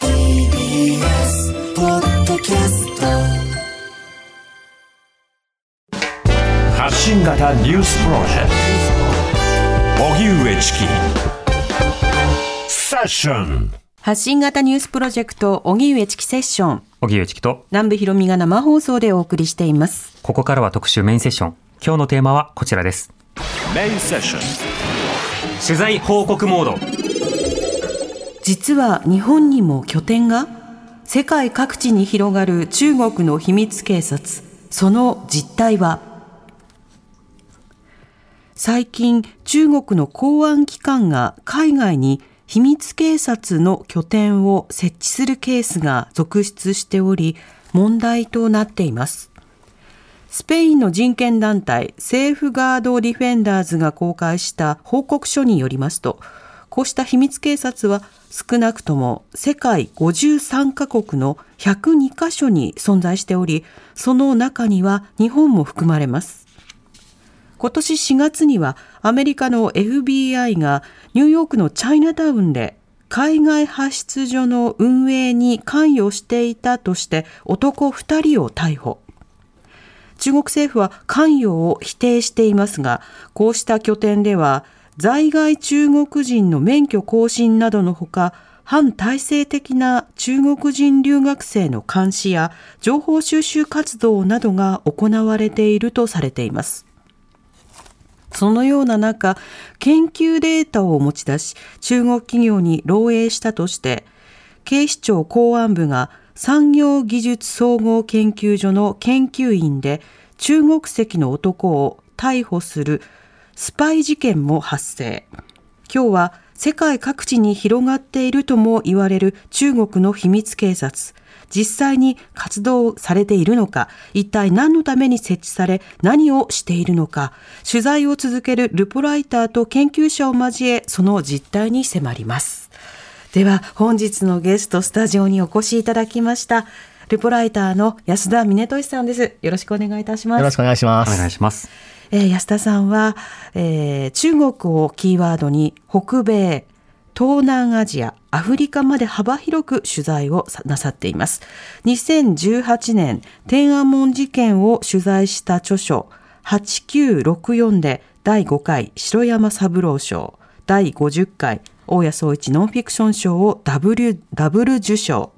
TBS ポッドキャスト。発信型ニュースプロジェクト。荻上チキ。セッション。発信型ニュースプロジェクト荻上チキセッション。荻上チキと。南部ひろみが生放送でお送りしています。ここからは特集メインセッション。今日のテーマはこちらです。メインセッション。取材報告モード実は日本にも拠点が世界各地に広がる中国の秘密警察その実態は最近中国の公安機関が海外に秘密警察の拠点を設置するケースが続出しており問題となっています。スペインの人権団体セーフガード・ディフェンダーズが公開した報告書によりますとこうした秘密警察は少なくとも世界53カ国の102カ所に存在しておりその中には日本も含まれます。今年4月にはアメリカの FBI がニューヨークのチャイナタウンで海外派出所の運営に関与していたとして男2人を逮捕。中国政府は関与を否定していますがこうした拠点では在外中国人の免許更新などのほか反体制的な中国人留学生の監視や情報収集活動などが行われているとされています。そのような中、研究データを持ち出し、中国企業に漏洩したとして、警視庁公安部が産業技術総合研究所の研究員で中国籍の男を逮捕するスパイ事件も発生。今日は世界各地に広がっているとも言われる中国の秘密警察。実際に活動されているのか、一体何のために設置され、何をしているのか、取材を続けるルポライターと研究者を交え、その実態に迫ります。では、本日のゲスト、スタジオにお越しいただきました。ルポライターの安田峰俊さんです。よろしくお願いいたします。よろしくお願いします。お願いしますえー安田さんは、えー中国をキーワードに北米、東南アジア、アフリカまで幅広く取材をなさっています。2018年、天安門事件を取材した著書、8964で第5回城山三郎賞、第50回大谷総一ノンフィクション賞をダブルダブル受賞。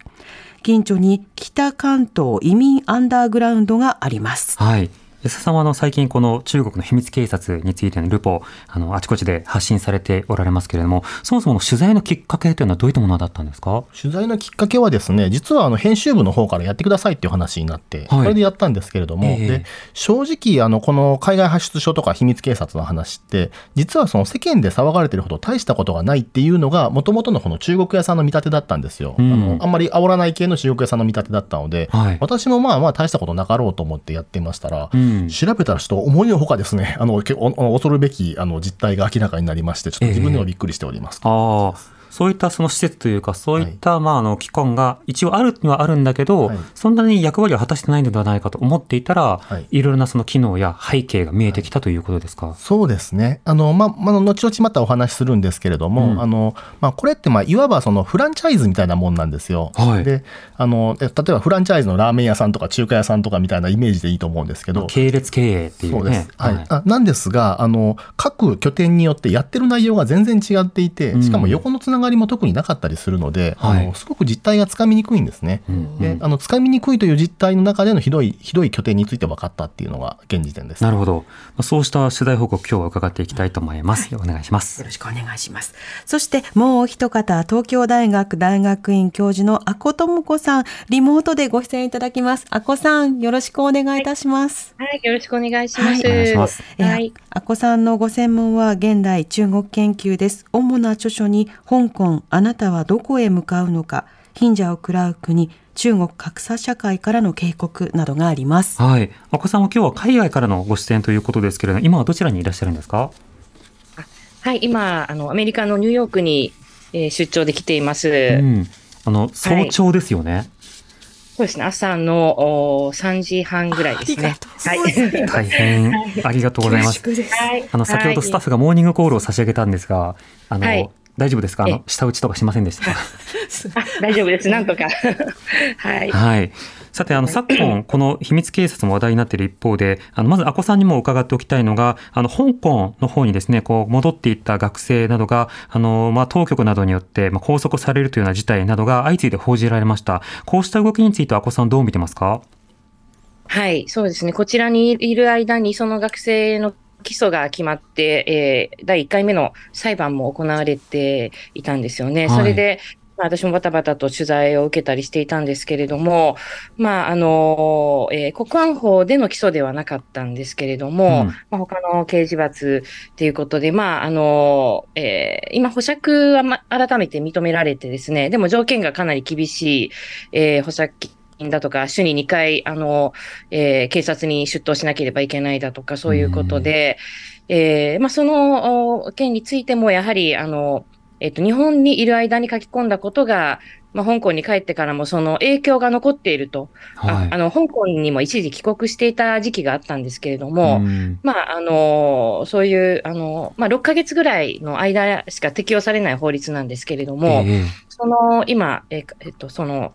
近所に北関東移民アンダーグラウンドがあります。はい安田さんはあの最近この中国の秘密警察についてのルポあのあちこちで発信されておられますけれどもそもそもの取材のきっかけというのはどういったものだったんですか？取材のきっかけはですね、実はあの編集部の方からやってくださいっていう話になって、はい。これでやったんですけれども、ええ。で正直あの、この海外発出所とか秘密警察の話って、実はその世間で騒がれてるほど大したことがないっていうのが、もともとのこの中国屋さんの見立てだったんですよ。うん。あのあんまり煽らない系の中国屋さんの見立てだったので、はい。私もまあまあ大したことなかろうと思ってやってましたら、うん調べたらちょっと思いのほかですね、あの恐るべきあの実態が明らかになりまして、ちょっと自分でもびっくりしております。ああそういったその施設というかそういったまああの機関が一応あるにはあるんだけど、はい。そんなに役割を果たしてないのではないかと思っていたら、はい。い、ろいろなその機能や背景が見えてきたということですか、そうですね。あの、まあ、まあ、後々またお話しするんですけれども、うん。あの、まあ、これって、まあ、いわばそのフランチャイズみたいなもんなんですよ。はい。で、あの、え例えばフランチャイズのラーメン屋さんとか中華屋さんとかみたいなイメージでいいと思うんですけど、系列経営っていうね。そうです。はい。あなんですが、あの、各拠点によってやってる内容が全然違っていて、しかも横のつながりも特になかったりするので、はいあの、すごく実態がつかみにくいんですね。うんで、あの、つかみにくいという実態の中でのひどい、ひどい拠点について分かったっていうのが現時点です。なるほど。まあそうした取材報告今日は伺っていきたいと思います。お願いしますよ。ろしくお願いします。そしてもうお一方、東京大学大学院教授の阿古智子さん、リモートでご出演いただきます。阿古さん、よろしくお願いいたします。はい、よろしくお願いします。はいお願いしますえーはい。阿古さんのご専門は現代中国研究です。主な著書に香港、あなたはどこへ向かうのか、貧者を食らう国、中国格差社会からの警告などがあります。はい。あこさんは今日は海外からのご出演ということですけれども、今はどちらにいらっしゃるんですか？はい、今、あの、アメリカのニューヨークに、えー出張で来ています。うん。あの、早朝ですよね。そうですね、朝のお3時半ぐらいですね。はい。大変ありがとうございます。はいあの、先ほどスタッフがモーニングコールを差し上げたんですが、あの、はい大丈夫ですか？あのえ、下打ちとかしませんでした 大丈夫です、なんとか。はい。はい。さて、あの、昨今、この秘密警察も話題になっている一方で、あの、まず、アコさんにも伺っておきたいのが、あの、香港の方にですね、こう、戻っていった学生などが、あの、まあ、当局などによって、まあ、拘束されるというような事態などが相次いで報じられました。こうした動きについて、アコさんどう見てますか？はい、そうですね。こちらにいる間に、その学生の起訴が決まって、えー第1回目の裁判も行われていたんですよね。はいそれで、まあ私もバタバタと取材を受けたりしていたんですけれども、まあ、あの、えー国安法での起訴ではなかったんですけれども、うんまあ、他の刑事罰ということで、まあ、あの、えー今、保釈は、ま、改めて認められてですね、でも条件がかなり厳しい、えー保釈金だとか、週に2回、あの、えー警察に出頭しなければいけないだとか、そういうことで、えーまあ、そのお件についても、やはり、あの、えっ、と、日本にいる間に書き込んだことが、まあ、香港に帰ってからもその影響が残っていると、はい。ああの、香港にも一時帰国していた時期があったんですけれども、うん。まあ、あの、そういう、あの、まあ、6ヶ月ぐらいの間しか適用されない法律なんですけれども、ええ。その、今、ええっと、その、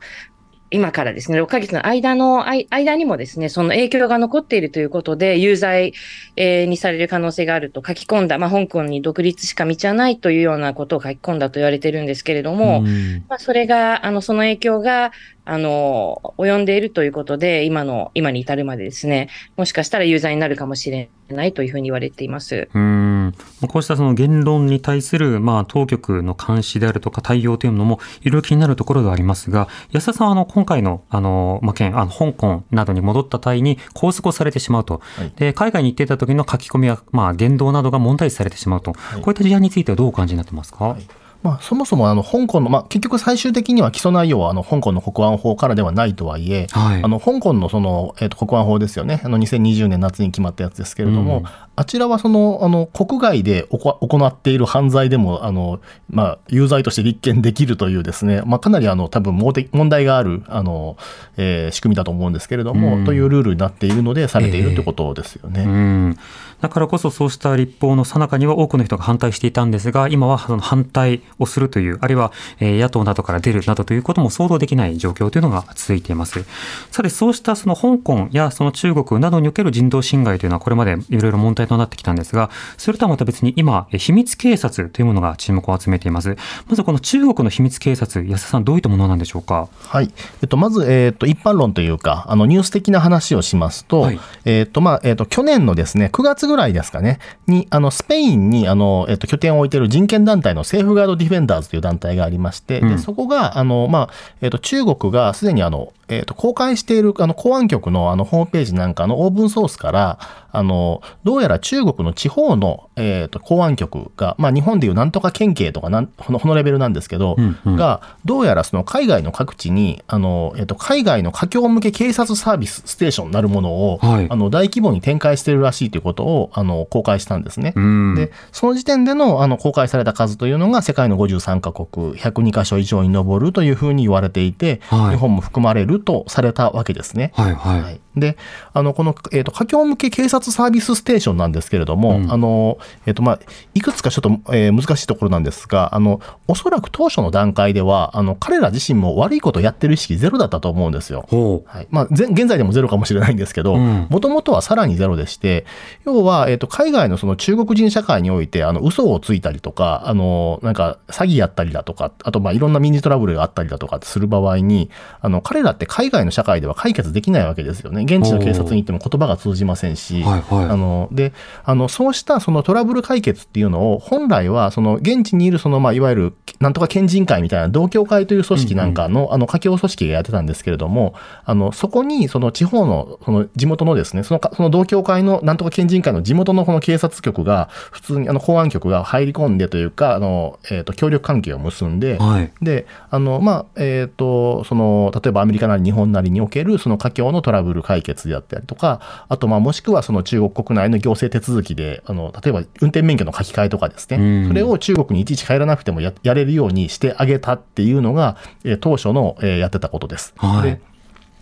今からですね、6ヶ月の間の、間にもですね、その影響が残っているということで、有罪、えーにされる可能性があると書き込んだ、まあ、香港に独立しか道はないというようなことを書き込んだと言われてるんですけれども、うん。まあ、それが、あの、その影響が、あの、及んでいるということで、今の、今に至るまでですね、もしかしたら有罪になるかもしれないというふうに言われています。うん。こうしたその言論に対する、まあ、当局の監視であるとか対応というのもいろいろ気になるところではありますが、安田さんはあの今回のあの、まあ、件、あの香港などに戻った隊に拘束をされてしまうと、はい。で海外に行っていた時の書き込みや、まあ、言動などが問題視されてしまうと、い。こういった事案についてはどうお感じになってますか、はいまあ、そもそもあの香港の、まあ、結局最終的には起訴内容はあの香港の国安法からではないとはいえ、はい。あの香港のその、えー、と国安法ですよね、あの2020年夏に決まったやつですけれども、うんあちらはそのあの国外で行行っている犯罪でもあの、まあ、有罪として立件できるというですね、まあ、かなりあの多分問題があるあの、えー仕組みだと思うんですけれども、うん。というルールになっているので、されているということですよね。うんだからこそそうした立法の最中には多くの人が反対していたんですが、今はその反対をするという、あるいはえー野党などから出るなどということも想像できない状況というのが続いています。さて、そうしたその香港やその中国などにおける人道侵害というのはこれまでいろいろ問題となってきたんですが、それとはまた別に今、えー秘密警察というものが注目を集めています。まずこの中国の秘密警察、安田さんどういったものなんでしょうか？はい。えっと、まず、えっと、一般論というか、あの、ニュース的な話をしますと、はいえっと、まあ、えっと、去年のですね、9月ぐらいですかね、に、あの、スペインに、あの、えっと、拠点を置いている人権団体のセーフガードディフェンダーズという団体がありまして、うん。で、そこが、あの、まあ、えっと、中国がすでに、あの、えっと、公開している、あの、公安局の、あの、ホームページなんかのオープンソースから、あの、どうやら中国の地方の、えっと、公安局が、まあ、日本でいうなんとか県警とかなん、この、このレベルなんですけど、うんうん。が、どうやらその海外の各地に、あの、えっと、海外の華僑向け警察サービスステーションなるものを、はい。あの、大規模に展開しているらしいということを、あの、公開したんですね。うん。で、その時点での、あの、公開された数というのが、世界の53カ国、102カ所以上に上るというふうに言われていて、はい。日本も含まれるとされたわけですね。はいはい。はい、であのこの、えー、と華僑向け警察サービスステーションなんですけれども、うんあのえーとまあ、いくつかちょっと、えー難しいところなんですがあのおそらく当初の段階ではあの彼ら自身も悪いことをやってる意識ゼロだったと思うんですよ。ほう。はいまあ、ぜ現在でもゼロかもしれないんですけどうんもともとはさらにゼロでして要は、えー、と海外のその中国人社会においてあの嘘をついたりとかあのなんか詐欺やったりだとかあとまあいろんな民事トラブルがあったりだとかする場合にあの彼らって海外の社会では解決できないわけですよね。現地の警察に行っても言葉が通じませんし、はいはいあのであのそうしたそのトラブル解決っていうのを本来はその現地にいるその、まあ、いわゆるなんとか県人会みたいな同協会という組織なんかの,、あの華僑組織がやってたんですけれどもあのそこにその地方のその地元のですねそのかその同協会のなんとか県人会の地元のこの警察局が普通にあの公安局が入り込んでというかあの、えー、と協力関係を結んで、はい。であのまあえー、とその例えばアメリカなり日本なりにおけるその華僑のトラブル解決であったりとかあとまあもしくはその中国国内の行政手続きであの例えば運転免許の書き換えとかですね、うん。それを中国にいちいち帰らなくてもややれるようにしてあげたっていうのが、えー当初の、えーやってたことです。はい。で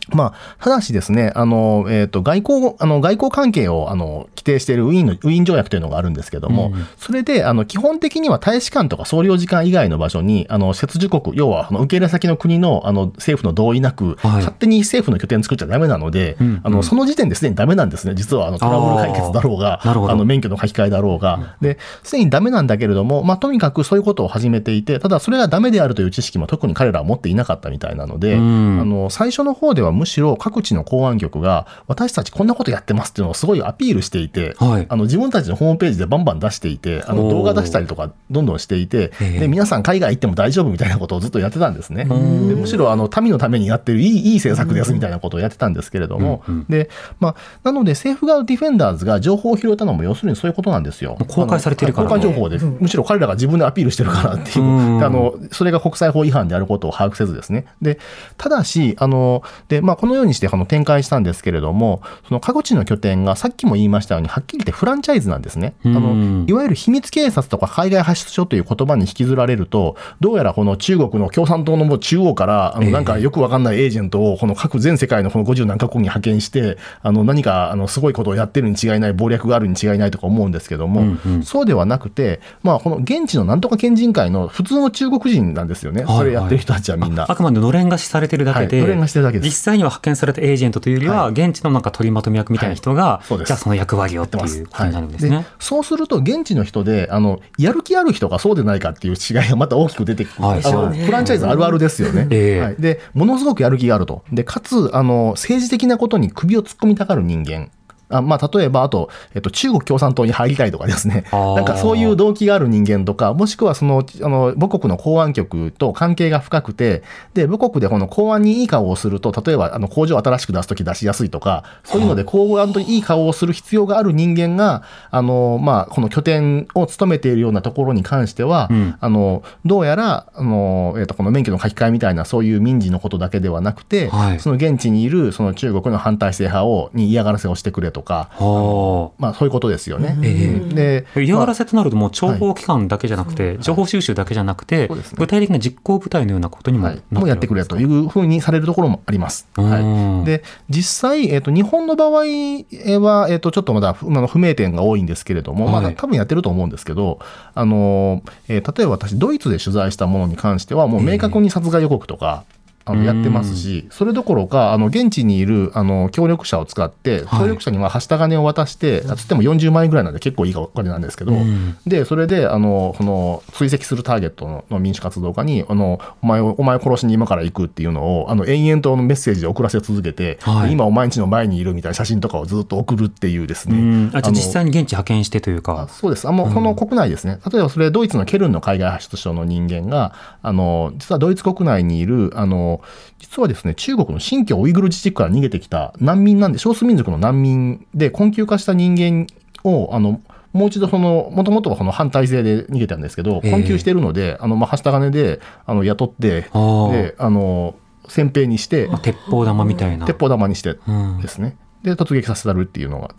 まあ、ただしですね、あの、えっ、と、外交、あの、外交関係を、あの、規定しているウィーンの、ウィーン条約というのがあるんですけども、うんそれで、あの、基本的には大使館とか総領事館以外の場所に、あの、接受国、要は、あの受け入れ先の国の、あの、政府の同意なく、はい。勝手に政府の拠点作っちゃダメなので、うんあの、その時点ですでにダメなんですね。実は、あの、トラブル解決だろうが、あの、免許の書き換えだろうが、で、すでにダメなんだけれども、まあ、とにかくそういうことを始めていて、ただ、それがダメであるという知識も特に彼らは持っていなかったみたいなので、うん。あの、最初の方ではむしろ各地の公安局が、私たちこんなことやってますっていうのをすごいアピールしていて、はいあの、自分たちのホームページでバンバン出していて、あの、動画出したりとか、どんどんしていて、ええで、皆さん海外行っても大丈夫みたいなことをずっとやってたんですね。でんむしろ、あの、民のためにやってるいい、いい政策ですみたいなことをやってたんですけれども、うんうんで、まあ、なので、セーフガードディフェンダーズが情報を拾えたのも、要するにそういうことなんですよ。公開されてるからあの公開情報です。むしろ彼らが自分でアピールしてるからっていう、あの、それが国際法違反であることを把握せずですね。で、ただし、あの、で、まあ、このようにしてあの展開したんですけれども、その各地の拠点がさっきも言いましたように、はっきり言ってフランチャイズなんですね。あうんの、いわゆる秘密警察とか海外派出所という言葉に引きずられると、どうやらこの中国の共産党のもう中央から、あの、ええなんかよくわかんないエージェントを、この各全世界のこの50何カ国に派遣して、あの、何か、あの、すごいことをやってるに違いない、謀略があるに違いないとか思うんですけども、うんうんそうではなくて、まあ、この現地のなんとか県人会の普通の中国人なんですよね。はいそれやってる人たちはみんな。あくまでのれんがしされてるだけで、はいのれんがしてるだけです実際には派遣されたエージェントというよりは、は現地のなんか取りまとめ役みたいな人が、じゃあその役割をってやってますいうことになるんですね。はいそうすると、現地の人で、あの、やる気ある人がそうでないかっていう違いがまた大きく出てくる。はいあのフランチャイズあるあるですよね。ええはい。で、ものすごくやる気があると。で、かつ、あの、政治的なことに首を突っ込みたがる人間。あまあ、例えば、あと、えっと、中国共産党に入りたいとかですね。なんかそういう動機がある人間とか、もしくはその、あの、母国の公安局と関係が深くて、で、母国でこの公安にいい顔をすると、例えば、あの、工場を新しく出すとき出しやすいとか、そういうので公安といい顔をする必要がある人間が、あの、まあ、この拠点を務めているようなところに関しては、うん。あの、どうやら、あの、えっ、と、この免許の書き換えみたいな、そういう民事のことだけではなくて、はい。その現地にいる、その中国の反体制派を、に嫌がらせをしてくれとか、はまあ、そういうことですよね。えであ、嫌がらせせとなるともう諜報機関だけじゃなくて、情報収集だけじゃなくて、そうですね。具体的な実行部隊のようなことにもなはいってるもうやってくれというふうにされるところもあります。うん。はい、で実際、えっと日本の場合は、えっとちょっとまだ不あの不明点が多いんですけれども、はい。まだ多分やってると思うんですけど、あのえー例えば私、ドイツで取材したものに関しては、もう明確に殺害予告とか、あのやってますし、それどころか、あの現地にいるあの協力者を使って、はい。協力者にははした金を渡して、つっても40万円ぐらいなんで結構いいお金なんですけど、うん。で、それで、あの、その、追跡するターゲットのの民主活動家に、あの、お前を、お前を殺しに今から行くっていうのを、あの、延々とメッセージで送らせ続けて、はい。で今お前んちの前にいるみたいな写真とかをずっと送るっていうですね。うん。あじゃ実際に現地派遣してというあか、そうです。あもうこの国内ですね。例えばそれドイツのケルンの海外派出所の人間が、あの、実はドイツ国内にいる、あの、実はですね、中国の新疆ウイグル自治区から逃げてきた難民なんで、少数民族の難民で困窮化した人間を、あの、もう一度その、もともとはこの反体制で逃げたんですけど、ええ困窮しているので、あの、まあ、はした金で、あの、雇って、で、あの、先兵にして、まあ鉄砲玉みたいな。鉄砲玉にしてうんですね。で、突撃させたるっていうのが、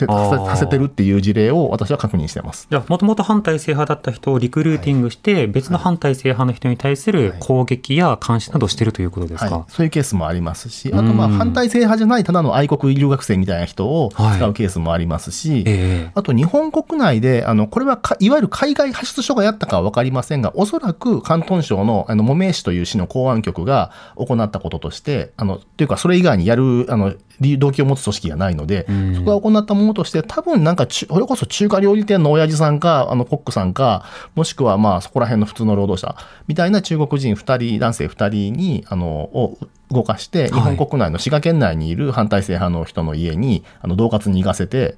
させてるっていう事例を私は確認してます。じゃあ、もともと反体制派だった人をリクルーティングして、別の反体制派の人に対する攻撃や監視などをしてるということですか、はい、そういうケースもありますし、あとまあうん反対制派じゃないただの愛国留学生みたいな人をはい。使うケースもありますし、ええ。あと日本国内で、あのこれはかいわゆる海外派出所がやったかは分かりませんが、おそらく広東省のあの茂名市という市の公安局が行ったこととして、あのというか、それ以外にやるあの動機を持つ組織がないので、うん。そこが行ったものとして、多分なんかそれこそ中華料理店の親父さんか、あのコックさんか、もしくはまあそこら辺の普通の労働者みたいな中国人2人、男性2人に、あの、を動かして、日本国内の滋賀県内にいる反体制派の人の家に、あの、恫喝に行かせて、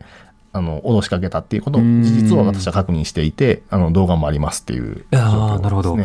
あの、脅しかけたっていうこと事実を私は確認していて、あの、動画もありますっていうね。なるほど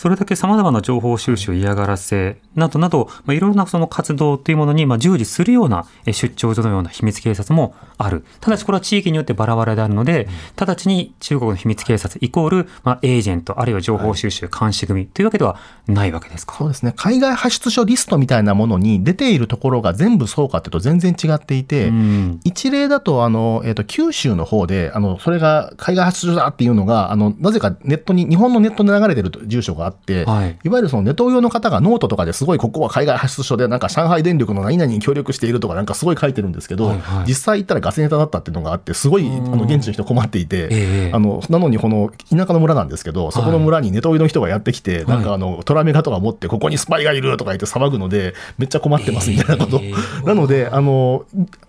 それだけ様々な情報収集、嫌がらせなどなど、まあ、いろいろなその活動というものにまあ従事するようなえ出張所のような秘密警察もある。ただしこれは地域によってバラバラであるので、直ちに中国の秘密警察イコール、まあ、エージェント、あるいは情報収集、監視組というわけではないわけですか。そうですね。海外派出所リストみたいなものに出ているところが全部そうかっていうと全然違っていて、うん一例だと、あの、えっ、と、九州の方で、あの、それが海外派出所だっていうのが、あの、なぜかネットに、日本のネットで流れてる住所があって、はい。いわゆるそのネトウヨの方がノートとかですごいここは海外派出所でなんか上海電力の何々に協力しているとかなんかすごい書いてるんですけど、はいはい。実際行ったらガセネタだったっていうのがあってすごいあの現地の人困っていて、ええ。あのなのにこの田舎の村なんですけどそこの村にネトウヨの人がやってきて、なんかあのトラメガとか持ってここにスパイがいるとか言って騒ぐのでめっちゃ困ってますみたいなこと、なのであの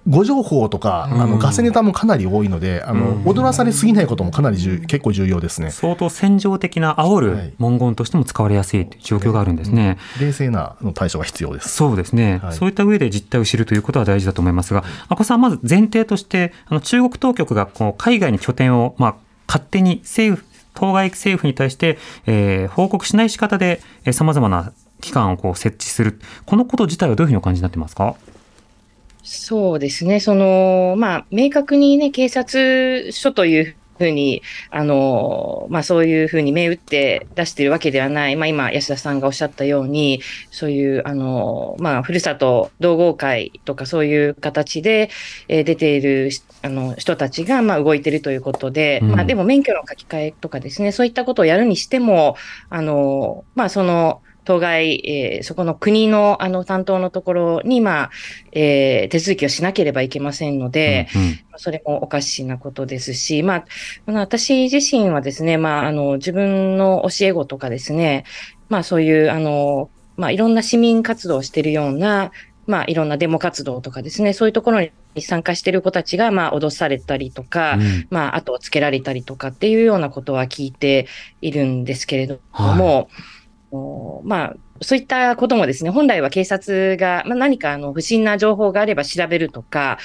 誤情報とか、あのガセネタもかなり多いのであの、踊らされすぎないこともかなり重結構重要ですね。相当戦場的な煽はい。る文言としても使われやすいという状況があるんですね。冷静なあの対処が必要です。そうですね、はいそういった上で実態を知るということは大事だと思いますが、阿古さん、まず前提として、あの中国当局がこう海外に拠点を、まあ、勝手に政府、当該政府に対して、えー報告しない仕方で、さまざまな機関をこう設置する、このこと自体はどういうふうにお感じになってますか？そうですね。その、まあ、明確にね、警察署というふうに、あの、まあ、そういうふうに銘打って出しているわけではない。まあ、今、安田さんがおっしゃったように、そういう、あの、まあ、ふるさと同好会とかそういう形で、えー出ている、あの、人たちが、まあ、動いているということで、うんまあ、でも免許の書き換えとかですね、そういったことをやるにしても、あの、まあ、その、当該、えーそこの国のあの担当のところに、まあ、えー手続きをしなければいけませんので、うんうん。まあそれもおかしなことですし、まあ、あの私自身はですね、まあ、あの、自分の教え子とかですね、まあ、そういう、あの、まあ、いろんな市民活動をしているような、まあ、いろんなデモ活動とかですね、そういうところに参加している子たちが、まあ、脅されたりとか、うん。まあ、後をつけられたりとかっていうようなことは聞いているんですけれども、おまあ、そういったこともですね、本来は警察が、まあ、何かあの不審な情報があれば調べるとか、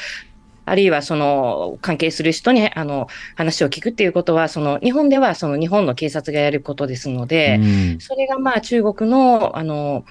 あるいはその関係する人にあの話を聞くっていうことは、その日本ではその日本の警察がやることですので、うんそれがまあ中国の、あの、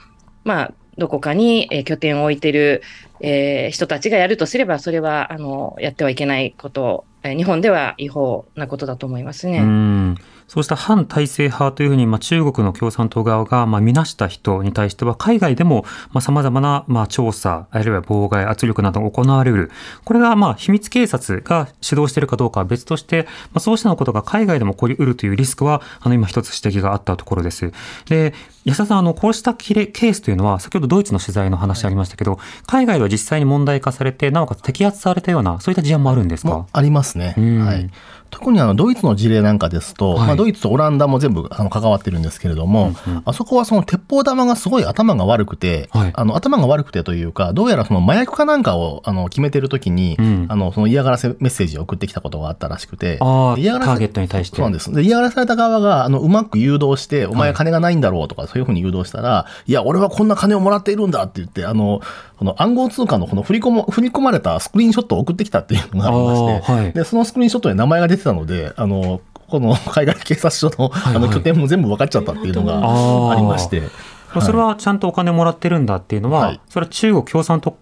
まあ、どこかにえー拠点を置いてる、えー人たちがやるとすれば、それは、あの、やってはいけないこと、えー日本では違法なことだと思いますね。うんそうした反体制派というふうに、まあ、中国の共産党側が、まあ、見なした人に対しては、海外でも、まあ、様々な、まあ、調査、あるいは妨害、圧力などが行われる。これが、まあ、秘密警察が主導しているかどうかは別として、まあ、そうしたことが海外でも起こりうるというリスクは、あの、今一つ指摘があったところです。で、安田さん、あの、こうしたケースというのは、先ほどドイツの取材の話ありましたけど、海外では実際に問題化されて、なおかつ摘発されたような、そういった事案もあるんですか？もありますね。うんはい。特にあのドイツの事例なんかですと、はいまあ、ドイツとオランダも全部あの関わってるんですけれども、うんうんあそこはその鉄砲玉がすごい頭が悪くて、はいあの頭が悪くてというか、どうやらその麻薬かなんかをあの決めてるときに、うんあのその嫌がらせメッセージを送ってきたことがあったらしくて、嫌がらせターゲットに対して。そうなんです。で、嫌がらされた側が、あの、うまく誘導して、お前金がないんだろうとか、そういうふうに誘導したら、いや、俺はこんな金をもらっているんだって言って、あの、この暗号通貨のこの振り込も、振り込まれたスクリーンショットを送ってきたっていうのがありまして、はい。で、そのスクリーンショットに名前が出てたので、あの、この 海外警察署のあはい。の拠点も全部分かっちゃったっていうのがありまして、まあそれはちゃんとお金もらってるんだっていうのは、はい。それは中国共産党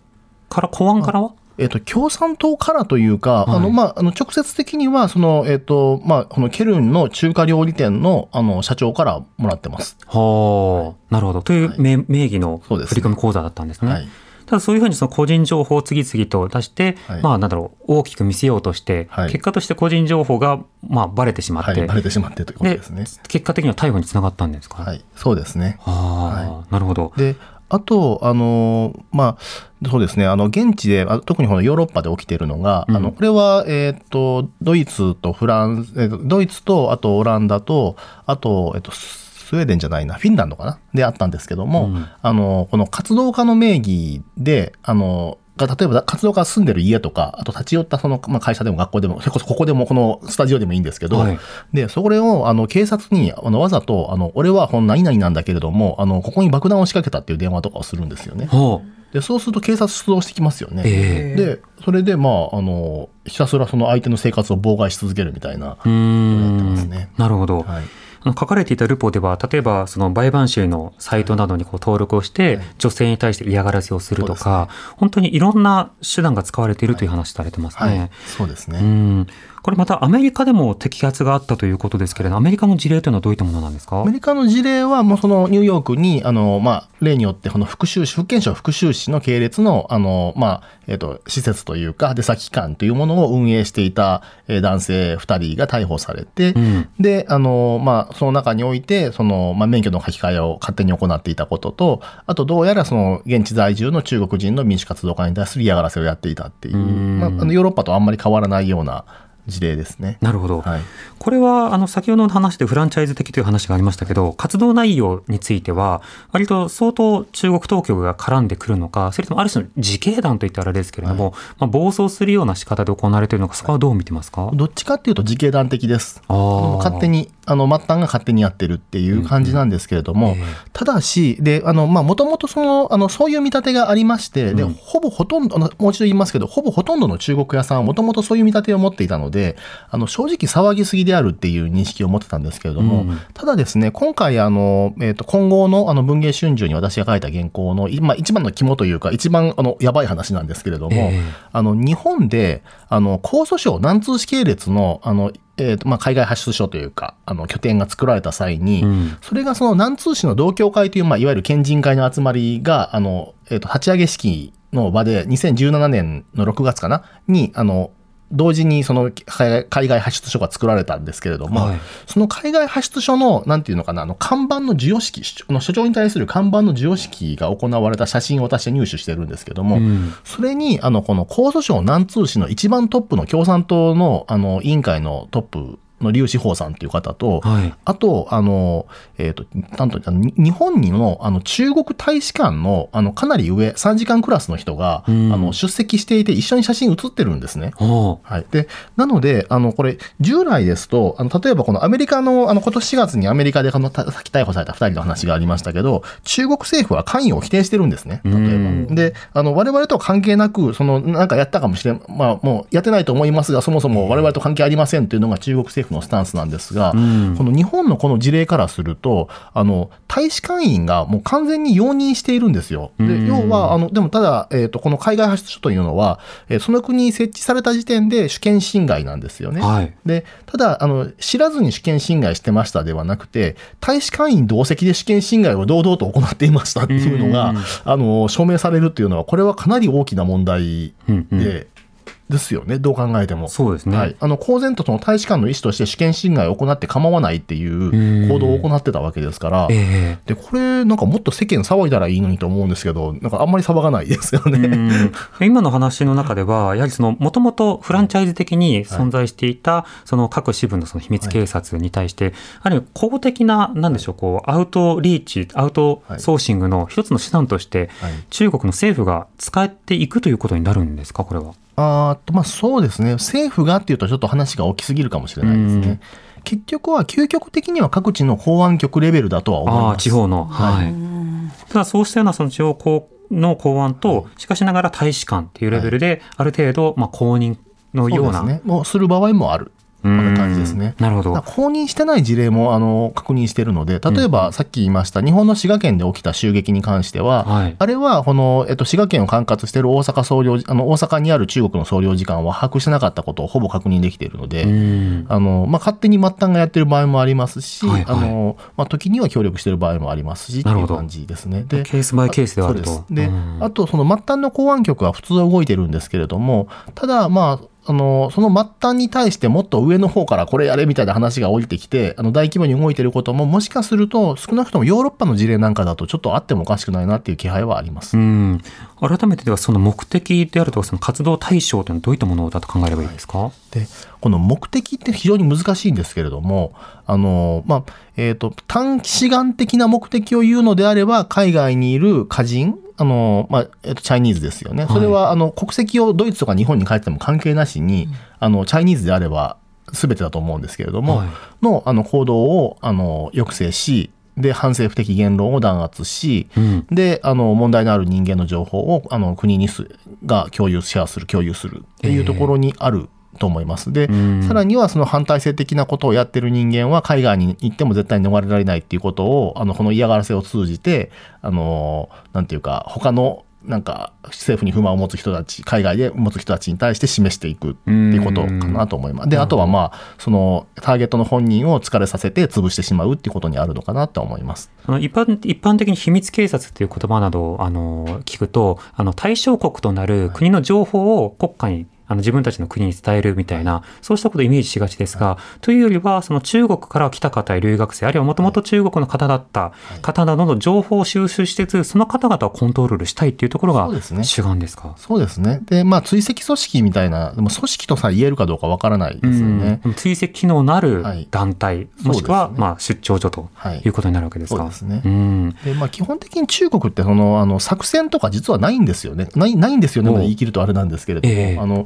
から、公安からは？えっ、と、共産党からというか、はい。あの、まあ、あの、直接的には、その、えっ、と、まあ、このケルンの中華料理店の、あの、社長からもらってます。はあ、なるほど。という名,、名義の振込口座だったんですね。はい。ただそういうふうにその個人情報を次々と出して、はいまあなんだろう、大きく見せようとして、はい結果として個人情報がまあバレてしまって、はい、バレてしまってということでですね。結果的には逮捕につながったんですか？はい、そうですね。ああ、なるほど。で、あと、あの、まあ、そうですね、あの、現地で、あ特にこのヨーロッパで起きているのが、うんあの、これは、えっ、と、ドイツとフランス、えーとドイツと、あとオランダと、あと、えっ、と、スウェーデンじゃないな、フィンランドかな？であったんですけども、うんあの、この活動家の名義で、あの、が、例えば活動家が住んでる家とか、あと立ち寄ったその、まあ、会社でも学校でも、それこそここでもこのスタジオでもいいんですけど、はいで、それを、あの、警察に、あの、わざと、あの、俺はほん何々なんだけれども、あの、ここに爆弾を仕掛けたっていう電話とかをするんですよね。で、そうすると警察出動してきますよね。えで、それで、まあ、あの、ひたすらその相手の生活を妨害し続けるみたいな、うーんやってますねなるほど。はい。あの書かれていたルポでは、例えばその売買集のサイトなどにこう登録をして、女性に対して嫌がらせをするとか、本当にいろんな手段が使われているという話されてますね。はい。そうですね。うんこれまたアメリカでも摘発があったということですけれど、アメリカの事例というのはどういったものなんですか？アメリカの事例は、もうそのニューヨークに、あの、まあ、例によって、この福州市、福建省福州市の系列の、あの、まあ、えっ、と、施設というか、出先機関というものを運営していた、えー男性2人が逮捕されて、ん。で、あの、まあ、その中において、その、まあ、免許の書き換えを勝手に行っていたことと、あと、どうやらその、現地在住の中国人の民主活動家に対する嫌がらせをやっていたっていう、ん。まあ、あのヨーロッパとあんまり変わらないような事例ですね。なるほど。はい。これは、あの、先ほどの話でフランチャイズ的という話がありましたけど、活動内容については、割と相当中国当局が絡んでくるのか、それともある種の自警団といったらあれですけれども、まあ、暴走するような仕方で行われているのか、そこはどう見てますか、どっちかっていうと自警団的です。あ勝手に、あの、末端が勝手にやってるっていう感じなんですけれども、ええただし、で、あの、まあ、もともとその、あの、そういう見立てがありまして、で、ほぼほとんど、あのもう一度言いますけど、ほぼほとんどの中国屋さんはもともとそういう見立てを持っていたので、あの、正直騒ぎすぎであるっていう認識を持ってたんですけれども、うん。ただですね、今回、あの、えっ、と、今後の、あの、文藝春秋に私が書いた原稿の、いまあ、一番の肝というか、一番、あの、やばい話なんですけれども、ええ。あの、日本で、あの、江蘇省南通市系列の、あの、えーとまあ、海外発出所というか、あの、拠点が作られた際に、うん。それがその南通市の同協会という、まあ、いわゆる県人会の集まりが、あの、えっ、と、立ち上げ式の場で、2017年の6月かなに、あの、同時にその海外海外発出所が作られたんですけれども、はい。その海外発出所の、なんていうのかな、あの、看板の授与式、所の所長に対する看板の授与式が行われた写真を私は入手してるんですけども、うん。それに、あの、この江蘇省南通市の一番トップの共産党の、あの、委員会のトップの劉志宝さんという方と、はいあと、あの、えっ、と、なんと、日本にの、あの、中国大使館の、あの、かなり上、3時間クラスの人が、うんあの、出席していて、一緒に写真写ってるんですね。はい。で、なので、あの、これ、従来ですと、あの、例えばこのアメリカの、あの、今年4月にアメリカでこの、たさっき逮捕された2人の話がありましたけど、中国政府は関与を否定してるんですね。例えうんば。で、あの、我々とは関係なく、その、なんかやったかもしれん、まあ、もうやってないと思いますが、そもそも我々と関係ありませんというのが中国政府のスタンスなんですが、ん。この日本のこの事例からすると、あの、大使館員がもう完全に容認しているんですよ。でうん。要は、あの、でもただ、えっ、と、この海外発出所というのは、えーその国に設置された時点で主権侵害なんですよね。はい。で、ただ、あの、知らずに主権侵害してましたではなくて、大使館員同席で主権侵害を堂々と行っていましたっていうのが、うん。あの、証明されるっていうのは、これはかなり大きな問題で、うんうんですよね、どう考えても。そうですね。はい。あの、公然とその大使館の意思として主権侵害を行って構わないっていう行動を行ってたわけですから、ええで、これ、なんかもっと世間騒いだらいいのにと思うんですけど、なんかあんまり騒がないですよね。うん。今の話の中では、やはりその、もともとフランチャイズ的に存在していた、その各支部のその秘密警察に対して、ある意味公的な、なんでしょう、こう、アウトリーチ、アウトソーシングの一つの手段として、はい。中国の政府が使っていくということになるんですか、これは。あーとまあそうですね、政府がっていうと、ちょっと話が大きすぎるかもしれないですね。結局は、究極的には各地の公安局レベルだとは思います。地方の。はい。ただ、そうしたようなその地方公の公安と、しかしながら大使館っていうレベルで、ある程度、まあ、公認のような。そうですね。もうする場合もある。感じですね。なるほど。公認してない事例もあの確認しているので、例えばさっき言いました、日本の滋賀県で起きた襲撃に関しては、はい。あれはこの、えっと、滋賀県を管轄している大阪総領あの大阪にある中国の総領事館は把握してなかったことをほぼ確認できているので、うん。あのまあ、勝手に末端がやってる場合もありますし、はいはい。あのまあ、時には協力してる場合もありますしっていう感じですね。でケースバイケースではあると。そうであと、その末端の公安局は普通は動いてるんですけれども、ただ、まあ、あの、その末端に対してもっと上の方からこれやれみたいな話が降りてきて、あの、大規模に動いてることも、もしかすると、少なくともヨーロッパの事例なんかだとちょっとあってもおかしくないなっていう気配はあります。うん、改めてではその目的であるとかその活動対象というのはどういったものだと考えればいいですか、で、この目的って非常に難しいんですけれども、あの、まあ、えっ、と、短期志願的な目的を言うのであれば、海外にいる歌人あの、まあ、えっと、チャイニーズですよね。それは、あの、国籍をドイツとか日本に帰っても関係なしに、あの、チャイニーズであれば全てだと思うんですけれども、はい。の、あの、行動を、あの、抑制し、で、反政府的言論を弾圧し、うん。で、あの、問題のある人間の情報を、あの、国にす、が共有、シェアする、共有するっていうところにあると思います。で、んさらにはその反体制的なことをやってる人間は海外に行っても絶対に逃れられないっていうことを、あの、この嫌がらせを通じて、あの、なんていうか、他の、なんか政府に不満を持つ人たち、海外で持つ人たちに対して示していくっていうことかなと思います。で、あとはまあ、そのターゲットの本人を疲れさせて潰してしまうっていうことにあるのかなとは思います。あの一般一般的に秘密警察という言葉などをあの聞くとあの対象国となる国の情報を国家にあの自分たちの国に伝えるみたいな、そうしたことをイメージしがちですが、というよりは、その中国から来た方や留学生、あるいはもともと中国の方だった方などの情報を収集しつつ、その方々をコントロールしたいっていうところがそうですね主眼ですか？そうですね。で、まあ、追跡組織みたいな、でも組織とさえ言えるかどうかわからないですよね。うん追跡機能のあるはい団体、そうもしくは、ねまあ、出張所とはいいうことになるわけですか？そうですねうんで、まあ、基本的に中国ってその、あの、作戦とか実はないんですよね。ない、ないんですよね。言い切るとあれなんですけれども、ええあの、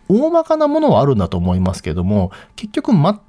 大まかなものはあるんだと思いますけども、結局、末端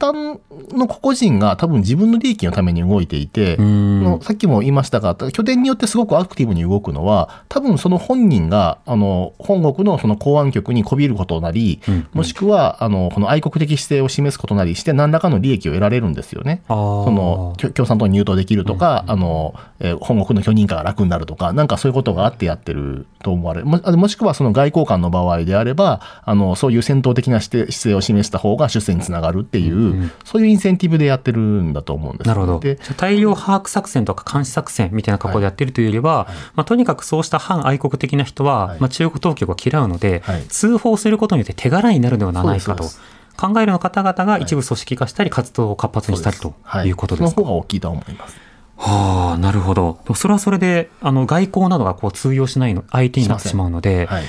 の個々人が多分自分の利益のために動いていて、うんのさっきも言いましたが、拠点によってすごくアクティブに動くのは、多分その本人が、あの、本国のその公安局にこびることなり、うんもしくは、あの、この愛国的姿勢を示すことなりして、何らかの利益を得られるんですよね。その共産党に入党できるとか、あのえー本国の許認可が楽になるとか、なんかそういうことがあってやってると思われる。ももしくはその外交官の場合であれば、あのそういう戦闘的な姿勢を示した方が出世につながるっていう、うんそういうインセンティブでやってるんだと思うんですなるほど。で大量把握作戦とか監視作戦みたいな格好でやってるというよりは、まあ、とにかくそうした反愛国的な人は、はい。まあ、中国当局を嫌うので、はい。通報することによって手柄になるのではないかと考えるの方々が一部組織化したり活動を活発にしたりとはい。いうことですか？その方が大きいとは思います。はあ、なるほど。それはそれで、あの、外交などがこう通用しないの、相手になってしまうので、はい。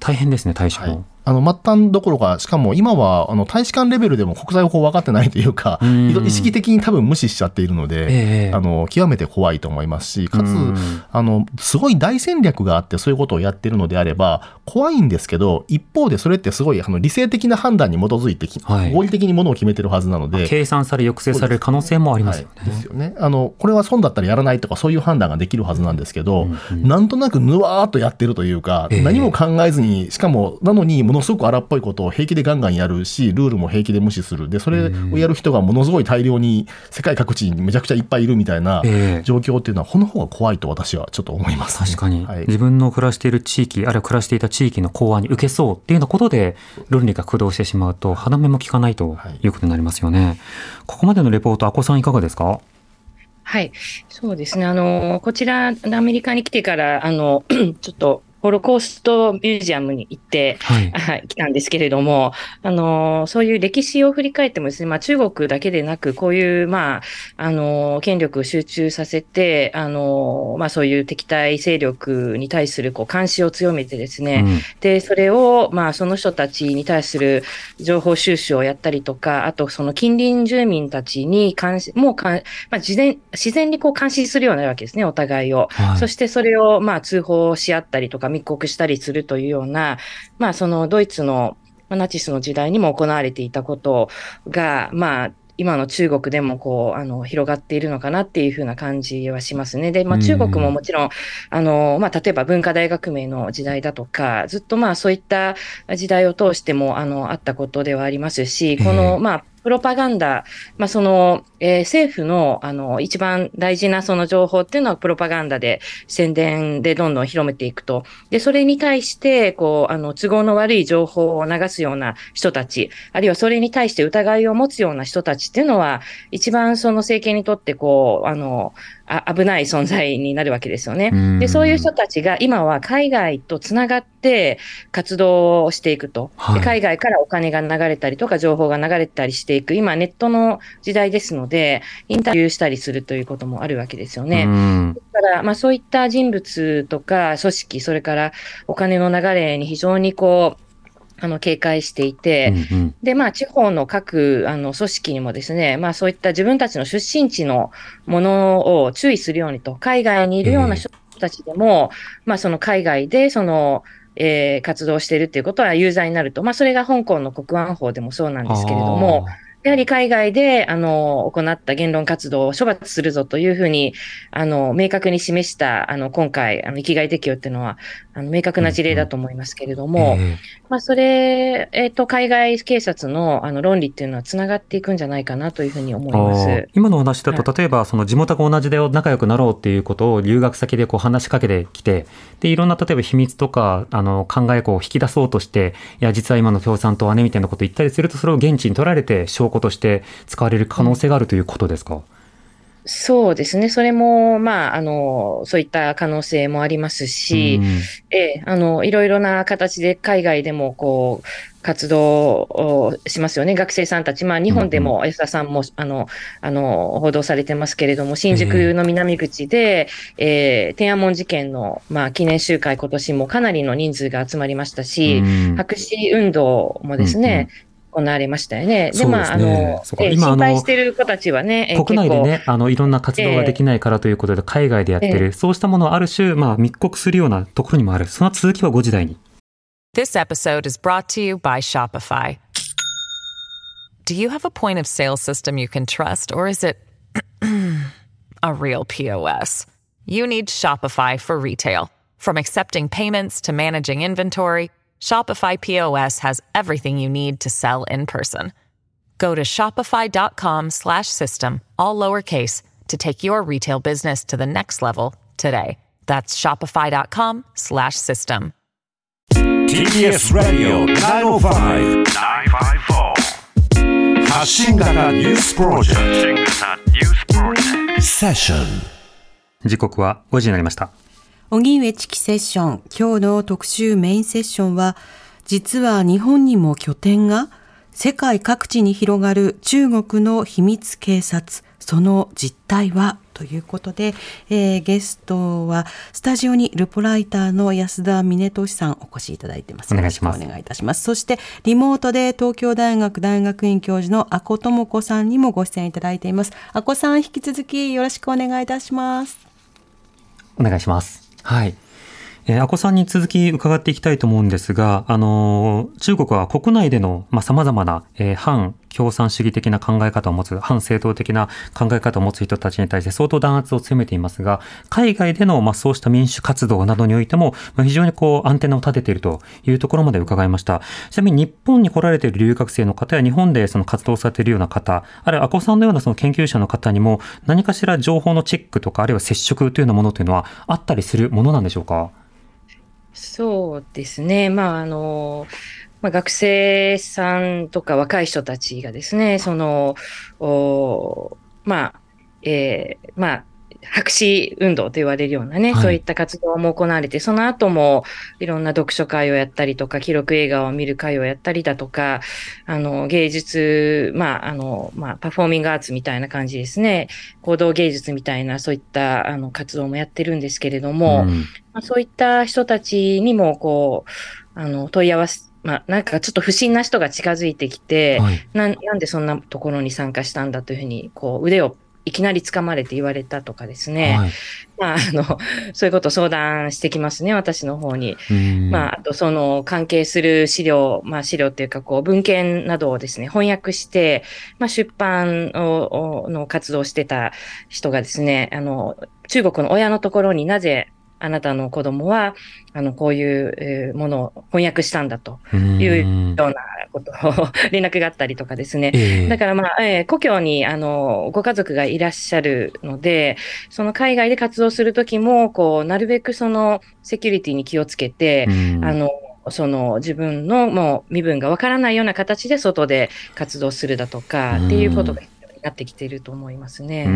大変ですね、対処はい。も。あの末端どころか、しかも今はあの大使館レベルでも国際法分かってないというか、うん意識的に多分無視しちゃっているので、ええあの極めて怖いと思いますし、かつ、うんあのすごい大戦略があって、そういうことをやってるのであれば、怖いんですけど、一方でそれってすごいあの理性的な判断に基づいてき、はい合理的にものを決めてるはずなので。計算され、抑制される可能性もありますよね。はい、ですよね。あの、これは損だったらやらないとか、そういう判断ができるはずなんですけど、うんうんなんとなくぬわーっとやってるというか、ええ何も考えずに、しかも、なのにものすごく荒っぽいことを平気でガンガンやるし、ルールも平気で無視する。で、それをやる人がものすごい大量に世界各地にめちゃくちゃいっぱいいるみたいなええ状況っていうのは、この方が怖いと私はちょっと思います、確かに、はい。自分の暮らしている地域、あるいは暮らしていた地域の公安に受けそうっていうようなことで、論理が駆動してしまうと、歯止めも効かないということになりますよね。ここまでのレポート、あこさんいかがですか？はい、そうですね。あの、こちら、アメリカに来てから、あの、ちょっと、ホロコーストミュージアムに行って、はい。はい、来たんですけれども、あの、そういう歴史を振り返ってもですね、まあ中国だけでなく、こういう、まあ、あの、権力を集中させて、あの、まあそういう敵対勢力に対するこう監視を強めてですね、うんで、それを、まあ、その人たちに対する情報収集をやったりとか、あと、その近隣住民たちに監視、もうかん、まあ、自然、自然にこう監視するようになるわけですね、お互いを。はいそしてそれを、まあ、通報し合ったりとか密告したりするというような、まあ、そのドイツのまあナチスの時代にも行われていたことが、まあ、今の中国でもこう、あの、広がっているのかなっていうふうな感じはしますね。で、まあうん中国ももちろん、あの、まあ例えば文化大革命の時代だとか、ずっとまあそういった時代を通しても、あの、あったことではありますし、こええの、まあ、プロパガンダ、まあ、その、えー政府の、あの、一番大事なその情報っていうのは、プロパガンダで宣伝でどんどん広めていくと。で、それに対して、こう、あの、都合の悪い情報を流すような人たち、あるいはそれに対して疑いを持つような人たちっていうのは、一番その政権にとって、こう、あの、あ危ない存在になるわけですよね。うんで、そういう人たちが今は海外とつながって活動をしていくと。はいで海外からお金が流れたりとか情報が流れたりしていく。今ネットの時代ですので、インタビューしたりするということもあるわけですよね。うんだから、まあそういった人物とか組織、それからお金の流れに非常にこう、あの、警戒していて、うんうんで、まあ、地方の各、あの、組織にもですね、まあ、そういった自分たちの出身地のものを注意するようにと、海外にいるような人たちでも、まあ、その海外で、その、えー活動しているっていうことは有罪になると。まあ、それが香港の国安法でもそうなんですけれども、やはり海外で、あの、行った言論活動を処罰するぞというふうに、あの、明確に示した、あの、今回、あの、生きがい適用っていうのは、あの、明確な事例だと思いますけれども、ええまあ、それ、えっ、と、海外警察の、あの、論理っていうのはつながっていくんじゃないかなというふうに思います。今のお話だはと、例えばその地元が同じで仲良くなろうっていうことを留学先でこう話しかけてきて、で、いろんな例えば秘密とか、あの、考えを引き出そうとして、いや、実は今の共産党はね、みたいなことを言ったりすると、それを現地に取られて証拠として使われる可能性があるということですか、そうですね。それも、まあ、あの、そういった可能性もありますし、うんええ、あの、いろいろな形で海外でも、こう、活動をしますよね。学生さんたち。まあ、日本でも安田さんも、あの、あの、報道されてますけれども、新宿の南口で、えー天安門事件の、まあ、記念集会、今年もかなりの人数が集まりましたし、うん白紙運動もですね、行われましたよね。で、まあ、あ心配してる子たちはね、えー国内でね、あの、いろんな活動ができないからということで、海外でやってる、えそうしたものをある種、まあ、密告するようなところにもある。その続きは5時台に。This episode is brought to you by Shopify. Do you have a point of sale system you can trust, or is it a real POS? You need Shopify for retail. From accepting payments to managing inventory, Shopify POS has everything you need to sell in person. Go to shopify.com slash system, all lowercase, to take your retail business to the next level today. That's shopify.com slash system. TBS ラディオ905-954発信型ニュースプロジェクトセッション時刻は5時になりました。 荻上チキセッション今日の特集メインセッションは実は日本にも拠点が世界各地に広がる中国の秘密警察その実態はということで、えーゲストはスタジオにルポライターの安田峰俊さんお越しいただいてます。お願いしますお願いいたします。そしてリモートで東京大学大学院教授の阿古智子さんにもご出演いただいています。阿古さん引き続きよろしくお願いいたします。お願いします。はい。えー、アコさんに続き伺っていきたいと思うんですが、あのー中国は国内での、まあ、様々な、えー反共産主義的な考え方を持つ、反正統的な考え方を持つ人たちに対して相当弾圧を強めていますが、海外での、まあ、そうした民主活動などにおいても、まあ、非常にこう、アンテナを立てているというところまで伺いました。ちなみに日本に来られている留学生の方や日本でその活動されているような方、あるいはアコさんのようなその研究者の方にも、何かしら情報のチェックとか、あるいは接触というようなものというのはあったりするものなんでしょうか？そうですね。まあ、あの、まあ、学生さんとか若い人たちがですね、その、おまあ、えーまあ、白紙運動と言われるようなね、はい。そういった活動も行われて、その後もいろんな読書会をやったりとか、記録映画を見る会をやったりだとか、あの、芸術、まあ、あの、まあ、パフォーミングアーツみたいな感じですね、行動芸術みたいな、そういった、あの、活動もやってるんですけれども、ん。まあ、そういった人たちにも、こう、あの、問い合わせ、まあ、なんかちょっと不審な人が近づいてきて、はい。なんなんでそんなところに参加したんだというふうに、こう、腕をいきなり掴まれて言われたとかですね。はいまあ、あの、そういうことを相談してきますね、私の方に。うんまあ、あと、その、関係する資料、まあ、資料っていうか、こう、文献などをですね、翻訳して、まあ、出版を、をの活動をしてた人がですね、あの、中国の親のところになぜ、あなたの子供は、あの、こういうえーものを翻訳したんだというようなことを 連絡があったりとかですね。ええ。だからまあ、えー故郷に、あの、ご家族がいらっしゃるので、その海外で活動するときも、こう、なるべくその、セキュリティに気をつけて、うん。あの、その自分のもう身分がわからないような形で外で活動するだとかうん。っていうことが必要になってきていると思いますね。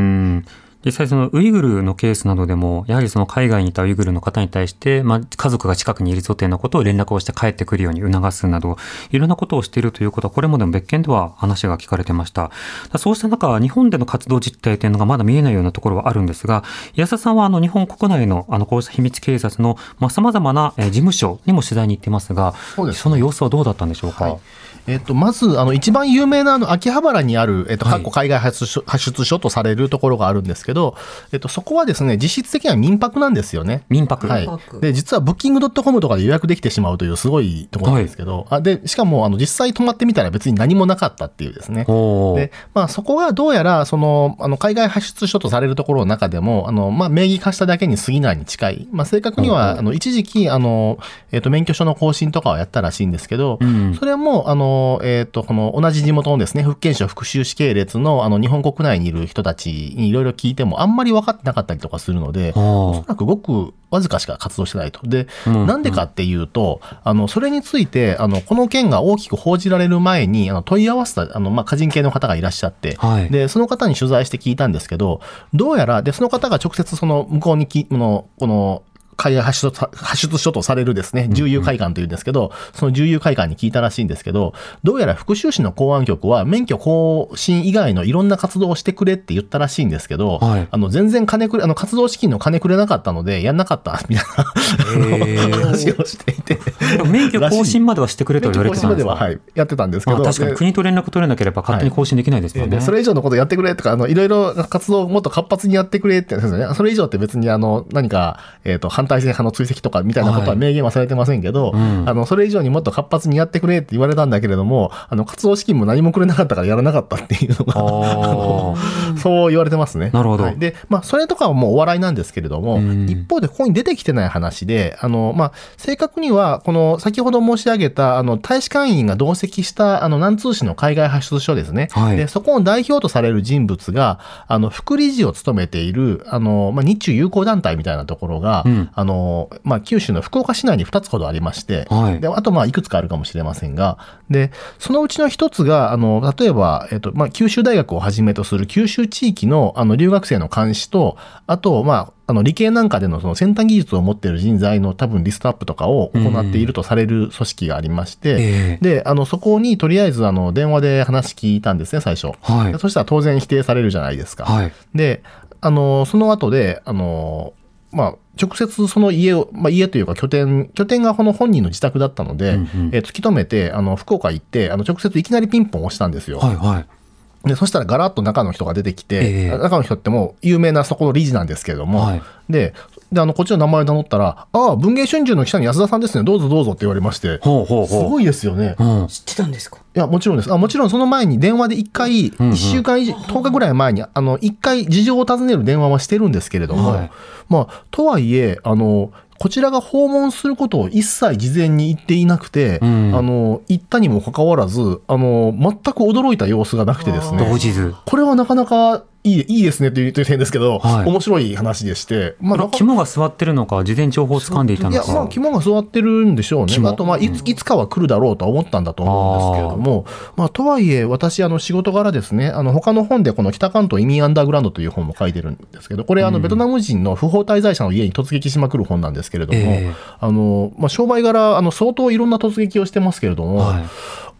うん実際そのウイグルのケースなどでも、やはりその海外にいたウイグルの方に対して、まあ家族が近くにいるぞというようなことを連絡をして帰ってくるように促すなど、いろんなことをしているということは、これまでも別件では話が聞かれてました。そうした中、日本での活動実態というのがまだ見えないようなところはあるんですが、安田さんはあの日本国内のあのこうした秘密警察のまあ様々なえー事務所にも取材に行ってますが、その様子はどうだったんでしょうか？はいえっと、まず、あの、一番有名な、あの、秋葉原にある、えっと、海外発出所発出所とされるところがあるんですけど、えっと、そこはですね、実質的には民泊なんですよね。民泊。はい泊。で、実はブッキングドットコムとかで予約できてしまうというすごいところなんですけど、あで、しかも、あの、実際泊まってみたら別に何もなかったっていうですね。で、まあ、そこがどうやら、その、あの、海外発出所とされるところの中でも、あの、まあ、名義化しただけに過ぎないに近い。まあ、正確には、あの、一時期、あの、えっ、と、免許証の更新とかはやったらしいんですけど、うんそれも、あの、えっ、と、この、同じ地元のですね、福建省福州市系列の、あの、日本国内にいる人たちにいろいろ聞いても、あんまり分かってなかったりとかするので、おそらくごくわずかしか活動してないと。で、うん。なんでかっていうと、あの、それについて、あの、この件が大きく報じられる前に、あの、問い合わせた、あの、まあ、個人系の方がいらっしゃって、はい。で、その方に取材して聞いたんですけど、どうやら、で、その方が直接その、向こうにき、この、この、海外発出発出所とされるですね、重油会館というんですけど、その重油会館に聞いたらしいんですけど、どうやら福州市の公安局は免許更新以外のいろんな活動をしてくれって言ったらしいんですけど、はいあの、全然金くれ、あの、活動資金の金くれなかったので、やんなかった、みたいへな話をしていて。ー 免許更新まではしてくれと免言われてたんですか？許更新までは、はい、やってたんですけど、まあ確かにで国と連絡取れなければ勝手に更新できないですもんね。でそれ以上のことやってくれとか、あの、いろいろ活動をもっと活発にやってくれって言うんですよね。それ以上って別にあの、何か、えっ、と、反対性派の追跡とかみたいなことははい。明言はされてませんけど、うん。あの、それ以上にもっと活発にやってくれって言われたんだけれども、あの、活動資金も何もくれなかったからやらなかったっていうのが、そう言われてますね。なるほど。はい。で、まあ、それとかはもうお笑いなんですけれども、うん。一方でここに出てきてない話で、あの、まあ、正確には、この、先ほど申し上げた、あの、大使館員が同席した、あの、南通市の海外発出所ですね。はい。で、そこの代表とされる人物が、あの、副理事を務めている、あの、まあ、日中友好団体みたいなところが、うんあの、まあ、九州の福岡市内に2つほどありまして、はいで、あと、まあ、いくつかあるかもしれませんが、で、そのうちの一つが、あの、例えば、えっと、まあ、九州大学をはじめとする九州地域の、あの、留学生の監視と、あと、まあ、あの、理系なんかでのその先端技術を持っている人材の多分リストアップとかを行っているとされる組織がありまして、ええで、あの、そこにとりあえず、あの、電話で話聞いたんですね、最初。はいでそしたら当然否定されるじゃないですか。はい。で、あの、その後で、あの、まあ、直接その家を、まあ、家というか拠点、拠点がこの本人の自宅だったので、うんうんえー突き止めて、あの、福岡行って、あの、直接いきなりピンポン押したんですよ。はいはい。で、そしたらガラッと中の人が出てきて、ええ中の人ってもう有名なそこの理事なんですけれども、はいで、で、あの、こっちの名前を名乗ったら、ああ、文芸春秋の記者の安田さんですね、どうぞどうぞって言われまして、ほうほうほう。すごいですよね。うん。知ってたんですか？いや、もちろんです。あもちろんその前に電話で一回、んうん一週間以上、10日ぐらい前に、あの、一回事情を尋ねる電話はしてるんですけれども、はいまあ、とはいえ、あの、こちらが訪問することを一切事前に言っていなくて、うんあの、言ったにもかかわらず、あの、全く驚いた様子がなくてですね、同時図。これはなかなかいい、いいですねというと変ですけど、はい面白い話でして、まあ、肝が座ってるのか、事前情報を掴んでいたいや、のか。まあ、肝が座ってるんでしょうね。肝あと、まあ、いつ、いつかは来るだろうとは思ったんだと思うんですけれども、まあ、とはいえ、私、あの、仕事柄ですね、あの、他の本で、この北関東移民アンダーグラウンドという本も書いてるんですけど、これ、あの、ベトナム人の不法滞在者の家に突撃しまくる本なんですけれども、ええあの、まあ、商売柄、あの、相当いろんな突撃をしてますけれども、はい。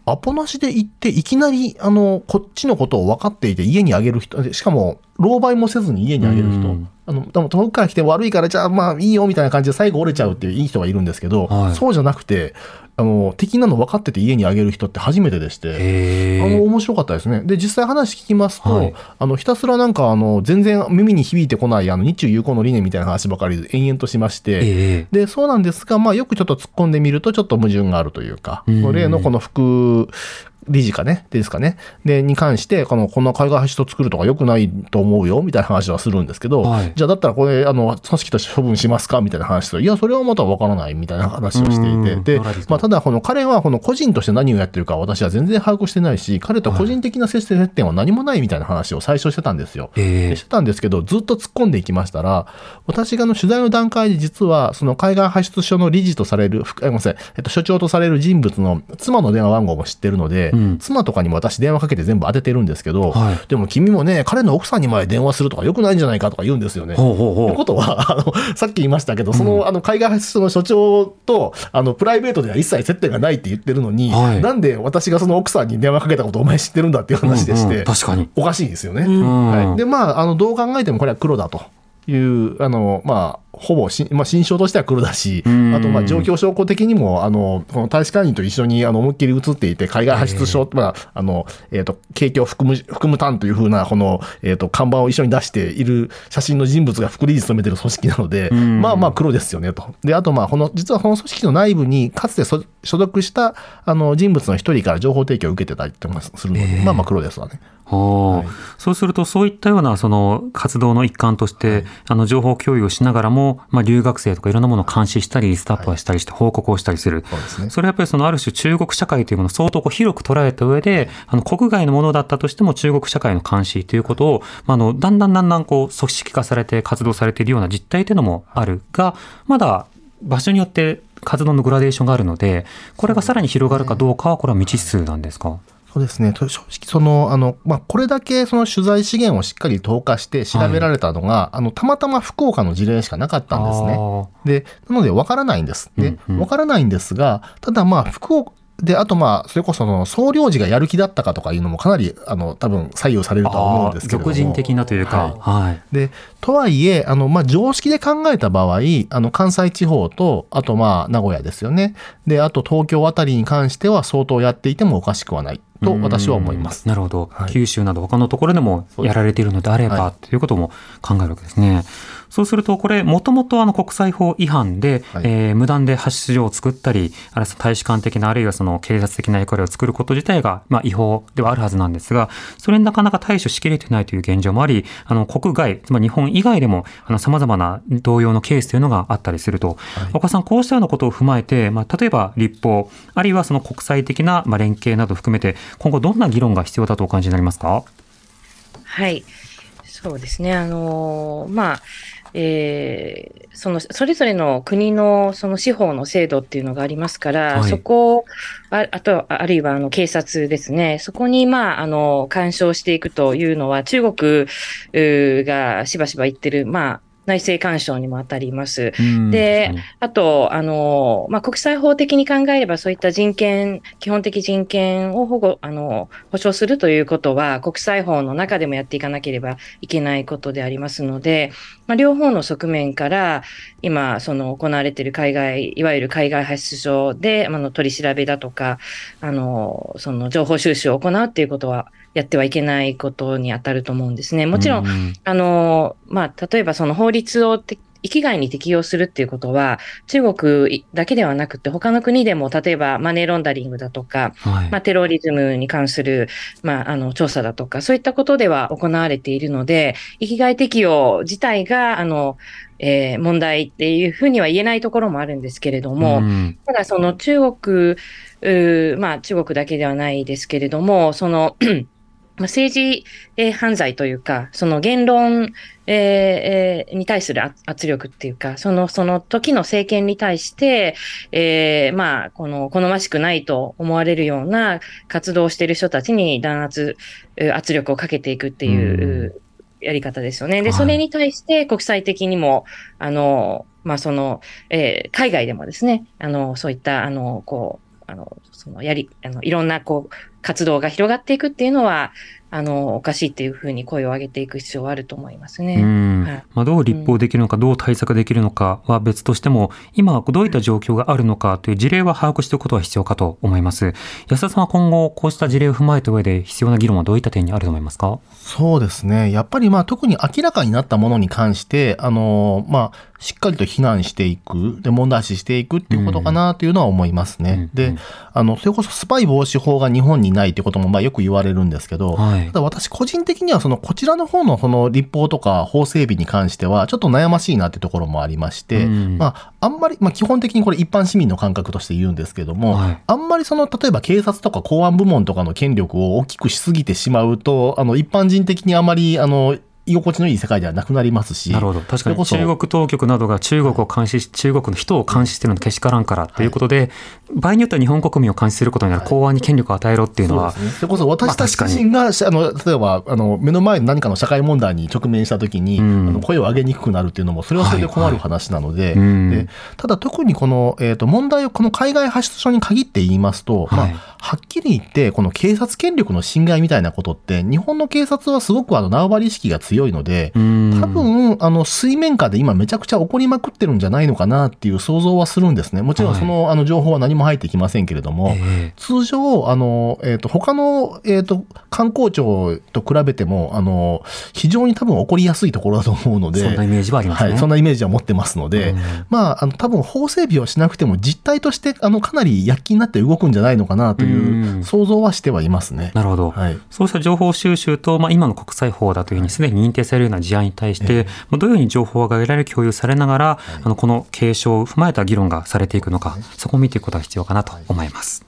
アポなしで行って、いきなり、あの、こっちのことを分かっていて、家にあげる人、しかも、狼狽もせずに家にあげる人うん、あの、でも遠くから来て悪いから、じゃあまあいいよみたいな感じで最後折れちゃうっていういい人がいるんですけど、はいそうじゃなくて、あの、敵なの分かってて家にあげる人って初めてでして、へあの、え。面白かったですね。で、実際話聞きますと、はいあの、ひたすらなんか、あの、全然耳に響いてこない、あの、日中友好の理念みたいな話ばかりで延々としまして、ええ。で、そうなんですが、まあ、よくちょっと突っ込んでみると、ちょっと矛盾があるというか、うん例のこの副理事かね、ですかね、で、に関して、この、こんな海外発出を作るとか良くないと思うよ、みたいな話はするんですけど、はい。じゃあだったらこれ、あの、組織として処分しますか？みたいな話と、いや、それはまたわからない、みたいな話をしていて、うん。でまあ、ただ、この彼は、この個人として何をやってるか私は全然把握してないし、彼と個人的な接接点は何もないみたいな話を最初してたんですよ。ええ。でしてたんですけど、ずっと突っ込んでいきましたら、私があの取材の段階で実は、その海外発出所の理事とされる、ごめんなさい、えっと、所長とされる人物の妻の電話番号も知ってるので、うん妻とかにも私電話かけて全部当ててるんですけど、はい。でも君もね、彼の奥さんにまで電話するとか良くないんじゃないかとか言うんですよね。ほうほうほう。ということは、あの、さっき言いましたけど、その、あの、海外発出所の所長と、あの、プライベートでは一切接点がないって言ってるのに、はい。なんで私がその奥さんに電話かけたことをお前知ってるんだっていう話でして、うん。うん確かに。おかしいですよね。んはい、で、まあ、あの、どう考えてもこれは黒だと。いう、あの、まあ、ほぼし、まあ、心象としては黒だし、うんあと、まあ、状況証拠的にも、あの、この大使館員と一緒に、あの、思いっきり映っていて、海外発出証、まあ、あの、えっ、と、景気を含む、含む単というふうな、この、えっ、と、看板を一緒に出している写真の人物が副理事務めてる組織なので、んまあまあ、黒ですよね、と。で、あと、まあ、この、実はこの組織の内部に、かつてそ所属した、あの、人物の一人から情報提供を受けてたりとかするので、ええまあまあ、黒ですわね。はいそうすると、そういったようなその活動の一環として、あの情報共有をしながらも、まあ、留学生とかいろんなものを監視したり、リストアップをしたりして報告をしたりする。そうですね。それはやっぱりそのある種中国社会というものを相当こう広く捉えた上で、あの国外のものだったとしても中国社会の監視ということを、まあ、あのだんだんだんだんこう組織化されて活動されているような実態というのもあるが、まだ場所によって活動のグラデーションがあるので、これがさらに広がるかどうかはこれは未知数なんですか？そうですね。と正直、その、あの、まあ、これだけその取材資源をしっかり投下して調べられたのが、あの、たまたま福岡の事例しかなかったんですね。あで、なので分からないんです。でうん、うん分からないんですが、ただまあ、福岡、で、あとまあ、それこそその総領事がやる気だったかとかいうのもかなり、あの、多分左右されるーとは思うんですけれども。俗人的なというか、はい。で、とはいえ、あの、まあ、常識で考えた場合、あの、関西地方と、あとまあ、名古屋ですよね。で、あと東京あたりに関しては相当やっていてもおかしくはないと私は思いますうん。なるほど、はい九州など他のところでもやられているのであれば、はということも考えるわけですね。そうすると、これ、もともとあの国際法違反で、はいえー無断で発出所を作ったり、あるいは大使館的な、あるいはその警察的な役割を作ること自体が、まあ、違法ではあるはずなんですが、それになかなか対処しきれてないという現状もあり、あの国外、つまり日本以外でも、あの様々な同様のケースというのがあったりすると、岡さん、こうしたようなことを踏まえて、まあ、例えば立法、あるいはその国際的なまあ連携など含めて、今後どんな議論が必要だとお感じになりますか？はい。そうですね。あのーまあ、えーその、それぞれの国のその司法の制度っていうのがありますから、はいそこ、ああと、あるいはあの警察ですね。そこに、まあ、あの、干渉していくというのは、中国がしばしば言ってる、まあ、内政干渉にも当たります。で、あと、あの、まあ、国際法的に考えれば、そういった人権、基本的人権を保護、あの、保障するということは、国際法の中でもやっていかなければいけないことでありますので、まあ、両方の側面から、今、その、行われている海外、いわゆる海外発出所で、あの、取り調べだとか、あの、その、情報収集を行うっていうことは、やってはいけないことに当たると思うんですね。もちろん、うんあの、まあ、例えばその法律をて域外に適用するっていうことは、中国だけではなくて、他の国でも、例えばマネーロンダリングだとか、はい。まあ、テロリズムに関する、まあ、あの、調査だとか、そういったことでは行われているので、域外適用自体が、あの、えー問題っていうふうには言えないところもあるんですけれども、うん。ただその中国、まあ中国だけではないですけれども、その、まあ政治、えー犯罪というか、その言論、えーえーに対する圧圧力っていうか、その、その時の政権に対して、えーまあ、この、好ましくないと思われるような活動をしている人たちに弾圧、う圧力をかけていくっていう、うやり方ですよね。で、はいそれに対して国際的にも、あの、まあ、その、えー海外でもですね、あの、そういった、あの、こう、あの、その、やり、あの、いろんな、こう、活動が広がっていくっていうのは、あの、おかしいっていうふうに声を上げていく必要はあると思いますうね。んはいまあ、どう立法できるのか、どう対策できるのかは別としても、今どういった状況があるのかという事例は把握しておくことは必要かと思います。安田さんは今後、こうした事例を踏まえた上で必要な議論はどういった点にあると思いますか？そうですね。やっぱりまあ特に明らかになったものに関して、あの、まあ、しっかりと非難していく、で、問題視していくっていうことかなというのは思いますね。うんうんで、あの、それこそスパイ防止法が日本にないってこともまあよく言われるんですけど、はい。ただ私個人的にはそのこちらの方のその立法とか法整備に関してはちょっと悩ましいなってところもありまして、うん。まあ、あんまり、まあ基本的にこれ一般市民の感覚として言うんですけども、はい。あんまりその、例えば警察とか公安部門とかの権力を大きくしすぎてしまうと、あの、一般人的にあまり、あの、居心地のいい世界ではなくなりますし。なるほど。確かに中国当局などが中国を監視し、中国の人を監視してるのけしからんからということで、場合によっては日本国民を監視することになる公安に権力を与えろっていうのは、そうですね。それこそ私たち自身が、しあの、例えば、あの、目の前の何かの社会問題に直面したときに、うんあの声を上げにくくなるっていうのも、それはそれで困る話なので、うんでただ特にこの、えっ、と、問題をこの海外発出所に限って言いますと、はいまあ、はっきり言って、この警察権力の侵害みたいなことって、日本の警察はすごくあの縄張り意識が強いので、うん多分、あの、水面下で今めちゃくちゃ起こりまくってるんじゃないのかなっていう想像はするんですね。もちろんその、あの、情報は何も入ってきませんけれども、え通常、あの、えっ、と、他の、えっ、と、観光庁と比べても、あの、非常に多分起こりやすいところだと思うので、えそんなイメージはありますね。はい、そんなイメージは持ってますので、うんまあ、あの、多分法整備をしなくても実態として、あの、かなり躍起になって動くんじゃないのかなといううん想像はしてはいますね。なるほど。はい。そうした情報収集と、まあ、今の国際法だというふうにすでに認定されるような事案に対して、まあどういうふうに情報が得られる共有されながら、あのこの継承を踏まえた議論がされてい。くのか、そこを見ていくことが必要かなと思います。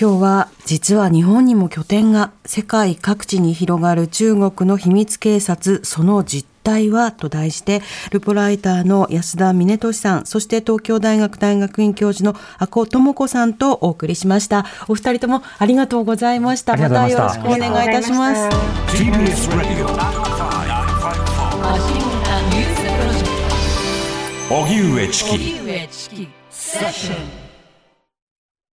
今日は実は日本にも拠点が世界各地に広がる中国の秘密警察その実態はと題してルポライターの安田峰俊さんそして東京大学大学院教授の阿古智子さんとお送りしました。お二人ともありがとうございました。また。よろしくお願いいたします。TBS Radio. 荻上チキセッション